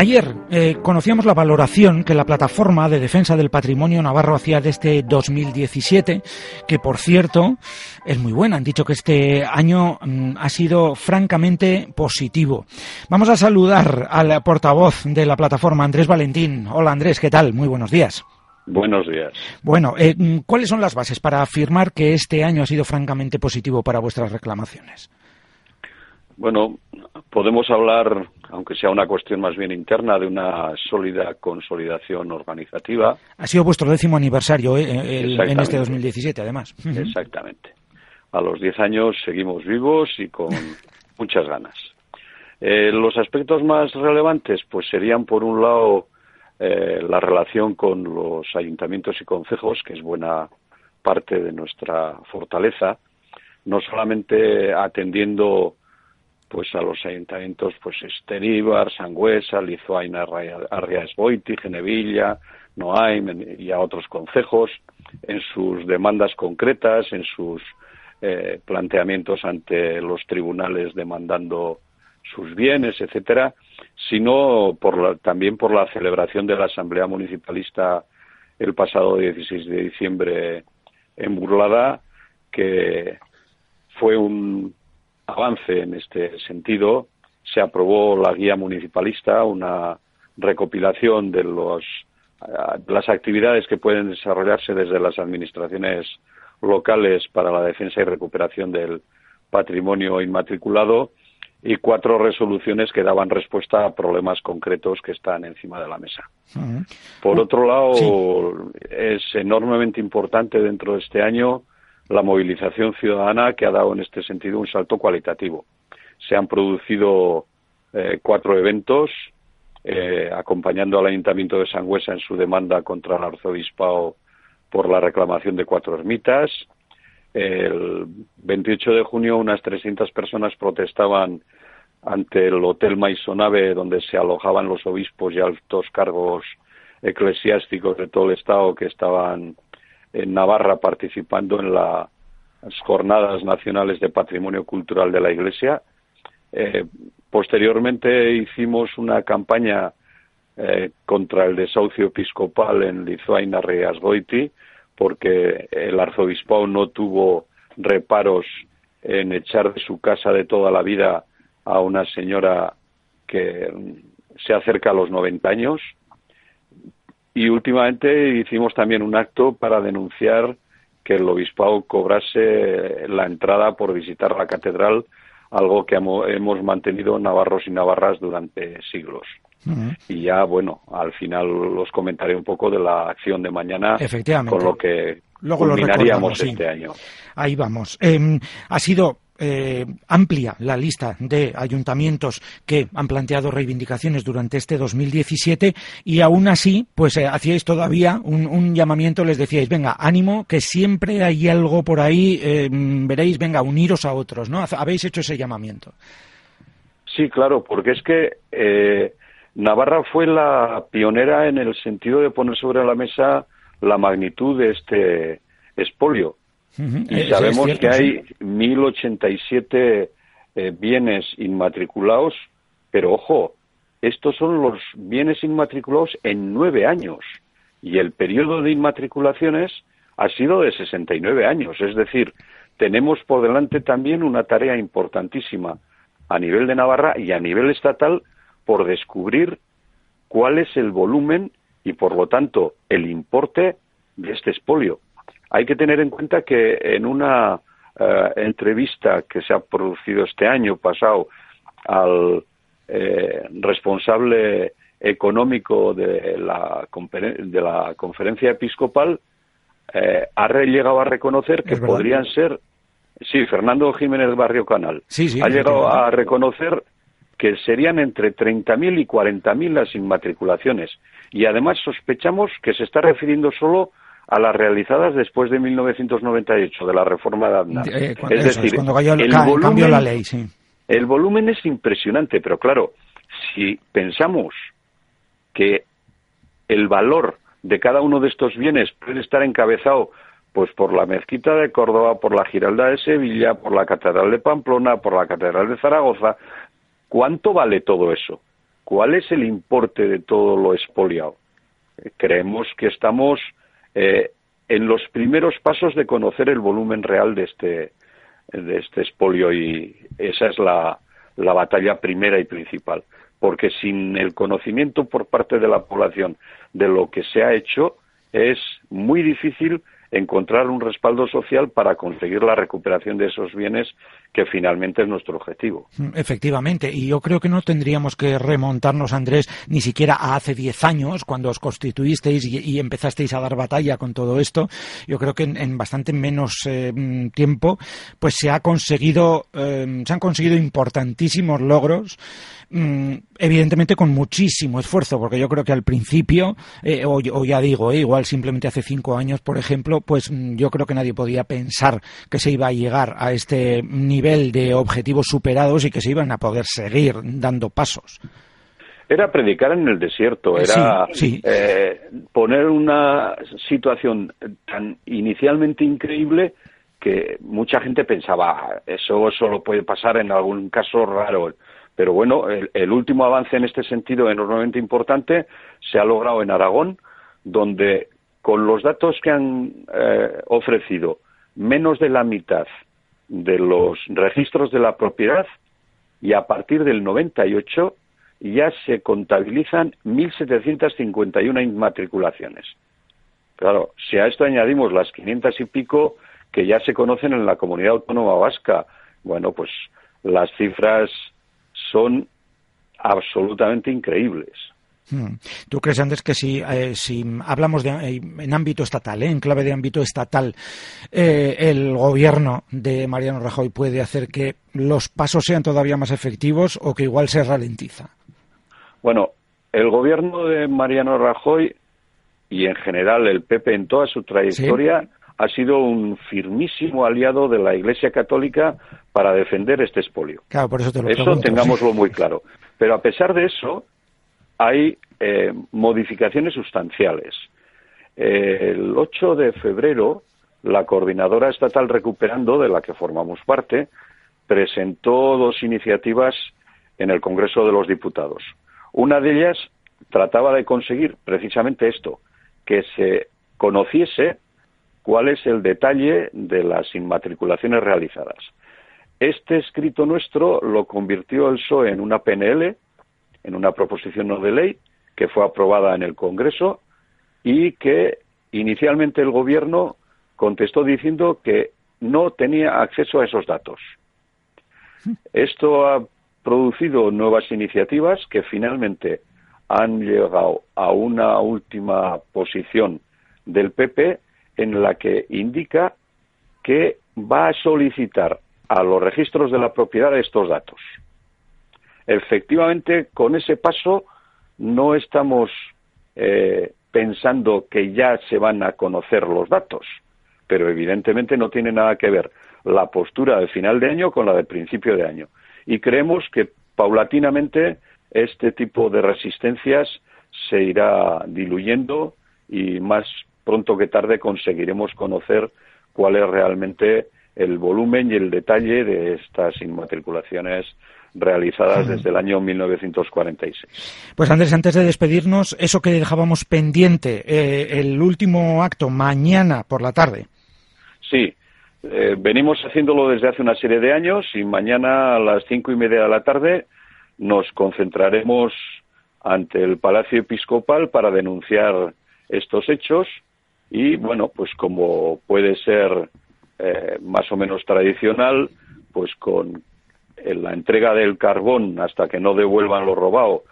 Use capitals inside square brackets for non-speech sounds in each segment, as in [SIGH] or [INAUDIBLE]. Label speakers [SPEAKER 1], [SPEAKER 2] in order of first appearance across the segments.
[SPEAKER 1] Ayer eh, conocíamos la valoración que la plataforma de defensa del patrimonio navarro hacía de este 2017, que por cierto es muy buena. Han dicho que este año mm, ha sido francamente positivo. Vamos a saludar al portavoz de la plataforma, Andrés Valentín. Hola Andrés, ¿qué tal? Muy buenos días.
[SPEAKER 2] Buenos días.
[SPEAKER 1] Bueno, eh, mm, ¿cuáles son las bases para afirmar que este año ha sido francamente positivo para vuestras reclamaciones?
[SPEAKER 2] Bueno, podemos hablar, aunque sea una cuestión más bien interna, de una sólida consolidación organizativa.
[SPEAKER 1] Ha sido vuestro décimo aniversario eh, el- en este 2017, además. [LAUGHS]
[SPEAKER 2] Exactamente. A los 10 años seguimos vivos y con [LAUGHS] muchas ganas. Eh, los aspectos más relevantes, pues serían, por un lado, eh, la relación con los ayuntamientos y concejos, que es buena parte de nuestra fortaleza, no solamente atendiendo pues a los ayuntamientos pues Esteribar, Sangüesa, Lizuaina, Arriasboiti, Genevilla, Noaim y a otros concejos en sus demandas concretas, en sus eh, planteamientos ante los tribunales demandando sus bienes, etcétera, sino por la- también por la celebración de la Asamblea Municipalista el pasado 16 de diciembre en Burlada, que fue un avance en este sentido. Se aprobó la guía municipalista, una recopilación de los las actividades que pueden desarrollarse desde las administraciones locales para la defensa y recuperación del patrimonio inmatriculado y cuatro resoluciones que daban respuesta a problemas concretos que están encima de la mesa. Por otro lado,
[SPEAKER 1] Sí.
[SPEAKER 2] es enormemente importante dentro de este año la movilización ciudadana que ha dado en este sentido un salto cualitativo. Se han producido eh, cuatro eventos eh, acompañando al Ayuntamiento de Sangüesa en su demanda contra el arzobispado por la reclamación de cuatro ermitas. El 28 de junio unas 300 personas protestaban ante el Hotel Maisonave donde se alojaban los obispos y altos cargos eclesiásticos de todo el Estado que estaban en Navarra participando en la- las Jornadas Nacionales de Patrimonio Cultural de la Iglesia. Eh, posteriormente hicimos una campaña eh, contra el desahucio episcopal en Lizuaina Riasgoiti, porque el arzobispado no tuvo reparos en echar de su casa de toda la vida a una señora que se acerca a los 90 años. Y últimamente hicimos también un acto para denunciar que el obispado cobrase la entrada por visitar la catedral, algo que hemo- hemos mantenido navarros y navarras durante siglos. Y ya, bueno, al final os comentaré un poco de la acción de mañana
[SPEAKER 1] Efectivamente.
[SPEAKER 2] con lo que
[SPEAKER 1] Luego lo
[SPEAKER 2] culminaríamos
[SPEAKER 1] sí.
[SPEAKER 2] este año.
[SPEAKER 1] Ahí vamos. Eh, ha sido eh, amplia la lista de ayuntamientos que han planteado reivindicaciones durante este 2017 y aún así, pues eh, hacíais todavía un, llamamiento, les decíais, venga, ánimo, que siempre hay algo por ahí, eh, veréis, venga, uniros a otros, ¿no? Habéis hecho ese llamamiento.
[SPEAKER 2] Sí, claro, porque es que eh, Navarra fue la pionera en el sentido de poner sobre la mesa la magnitud de este expolio. Y
[SPEAKER 1] Es-
[SPEAKER 2] sabemos
[SPEAKER 1] cierto,
[SPEAKER 2] que hay 1087 eh, bienes inmatriculados, pero ojo, estos son los bienes inmatriculados en nueve años y el periodo de inmatriculaciones ha sido de 69 años. Es decir, tenemos por delante también una tarea importantísima a nivel de Navarra y a nivel estatal por descubrir cuál es el volumen y, por lo tanto, el importe de este expolio. Hay que tener en cuenta que en una eh, entrevista que se ha producido este año pasado al eh, responsable económico de la, de la conferencia episcopal, eh, ha llegado a reconocer que podrían ser, sí, Fernando Jiménez Barrio Canal,
[SPEAKER 1] Sí, sí,
[SPEAKER 2] ha llegado a reconocer que serían entre 30.000 y 40.000 las inmatriculaciones. Y además sospechamos que se está refiriendo solo a las realizadas después de 1998, de la reforma de Aznar.
[SPEAKER 1] Eh, cuando,
[SPEAKER 2] es decir,
[SPEAKER 1] cuando cayó-
[SPEAKER 2] el
[SPEAKER 1] cambió
[SPEAKER 2] volumen-
[SPEAKER 1] la ley, sí.
[SPEAKER 2] el volumen es impresionante, pero claro, si pensamos que el valor de cada uno de estos bienes puede estar encabezado pues por la mezquita de Córdoba, por la Giralda de Sevilla, por la Catedral de Pamplona, por la Catedral de Zaragoza. ¿Cuánto vale todo eso? ¿Cuál es el importe de todo lo expoliado? Creemos que estamos eh, en los primeros pasos de conocer el volumen real de este, este expolio y esa es la batalla primera y principal. Porque sin el conocimiento por parte de la población de lo que se ha hecho, es muy difícil encontrar un respaldo social para conseguir la recuperación de esos bienes que finalmente es nuestro objetivo.
[SPEAKER 1] Efectivamente, y yo creo que no tendríamos que remontarnos, Andrés, ni siquiera a hace diez años, cuando os constituisteis y, empezasteis a dar batalla con todo esto. Yo creo que en, bastante menos eh, tiempo, pues se ha conseguido, eh, se han conseguido importantísimos logros Mm, evidentemente con muchísimo esfuerzo, porque yo creo que al principio, eh, o, ya digo, eh, igual simplemente hace cinco años, por ejemplo, pues mm, yo creo que nadie podía pensar que se iba a llegar a este nivel de objetivos superados y que se iban a poder seguir dando pasos.
[SPEAKER 2] Era predicar en el desierto, era eh, poner una situación tan inicialmente increíble que mucha gente pensaba, eso solo puede pasar en algún caso raro. Pero bueno, el, último avance en este sentido enormemente importante se ha logrado en Aragón, donde con los datos que han eh, ofrecido, menos de la mitad de los registros de la propiedad y a partir del 98 ya se contabilizan 1.751 inmatriculaciones. Claro, si a esto añadimos las 500 y pico que ya se conocen en la comunidad autónoma vasca, bueno, pues las cifras son absolutamente increíbles.
[SPEAKER 1] Hmm. ¿Tú crees, Andrés, que si, eh, si hablamos de, eh, en ámbito estatal, eh, en clave de ámbito estatal, el gobierno de Mariano Rajoy puede hacer que los pasos sean todavía más efectivos o que igual se ralentiza?
[SPEAKER 2] Bueno, el gobierno de Mariano Rajoy y en general el PP en toda su trayectoria ha sido un firmísimo aliado de la Iglesia Católica para defender este expolio.
[SPEAKER 1] Claro, por eso te lo
[SPEAKER 2] Eso tengámoslo muy claro. Pero a pesar de eso, hay eh, modificaciones sustanciales. el 8 de febrero, la Coordinadora Estatal Recuperando, de la que formamos parte, presentó dos iniciativas en el Congreso de los Diputados. Una de ellas trataba de conseguir precisamente esto, que se conociese cuál es el detalle de las inmatriculaciones realizadas. Este escrito nuestro lo convirtió el PSOE en una PNL, en una proposición no de ley, que fue aprobada en el Congreso y que inicialmente el Gobierno contestó diciendo que no tenía acceso a esos datos. Esto ha producido nuevas iniciativas que finalmente han llegado a una última posición del PP en la que indica que va a solicitar a los registros de la propiedad estos datos. Efectivamente, con ese paso no estamos eh, pensando que ya se van a conocer los datos, pero evidentemente no tiene nada que ver la postura de final de año con la de principio de año. Y creemos que paulatinamente este tipo de resistencias se irá diluyendo y más pronto que tarde conseguiremos conocer cuál es realmente el volumen y el detalle de estas inmatriculaciones realizadas desde el año 1946.
[SPEAKER 1] Pues Andrés, antes de despedirnos, eso que dejábamos pendiente, eh, el último acto mañana por la tarde.
[SPEAKER 2] Sí, eh, venimos haciéndolo desde hace una serie de años y mañana a las cinco y media de la tarde nos concentraremos ante el Palacio Episcopal para denunciar estos hechos y bueno, pues como puede ser eh, más o menos tradicional, pues con la entrega del carbón hasta que no devuelvan lo robado,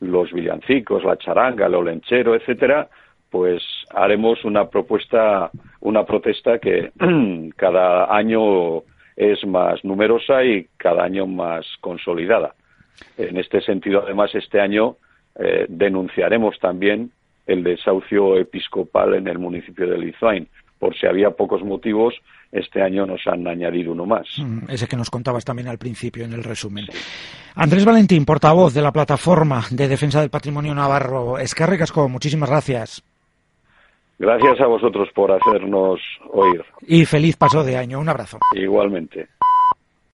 [SPEAKER 2] los villancicos, la charanga, el olenchero, etcétera, pues haremos una propuesta, una protesta que [CLEARS THROAT] cada año es más numerosa y cada año más consolidada. En este sentido, además, este año eh, denunciaremos también el desahucio episcopal en el municipio de Lizuain, por si había pocos motivos, este año nos han añadido uno más.
[SPEAKER 1] Mm, ese que nos contabas también al principio en el resumen. Andrés Valentín, portavoz de la plataforma de defensa del patrimonio navarro. Escarre Casco, muchísimas gracias.
[SPEAKER 2] Gracias a vosotros por hacernos oír.
[SPEAKER 1] Y feliz paso de año. Un abrazo.
[SPEAKER 2] Igualmente.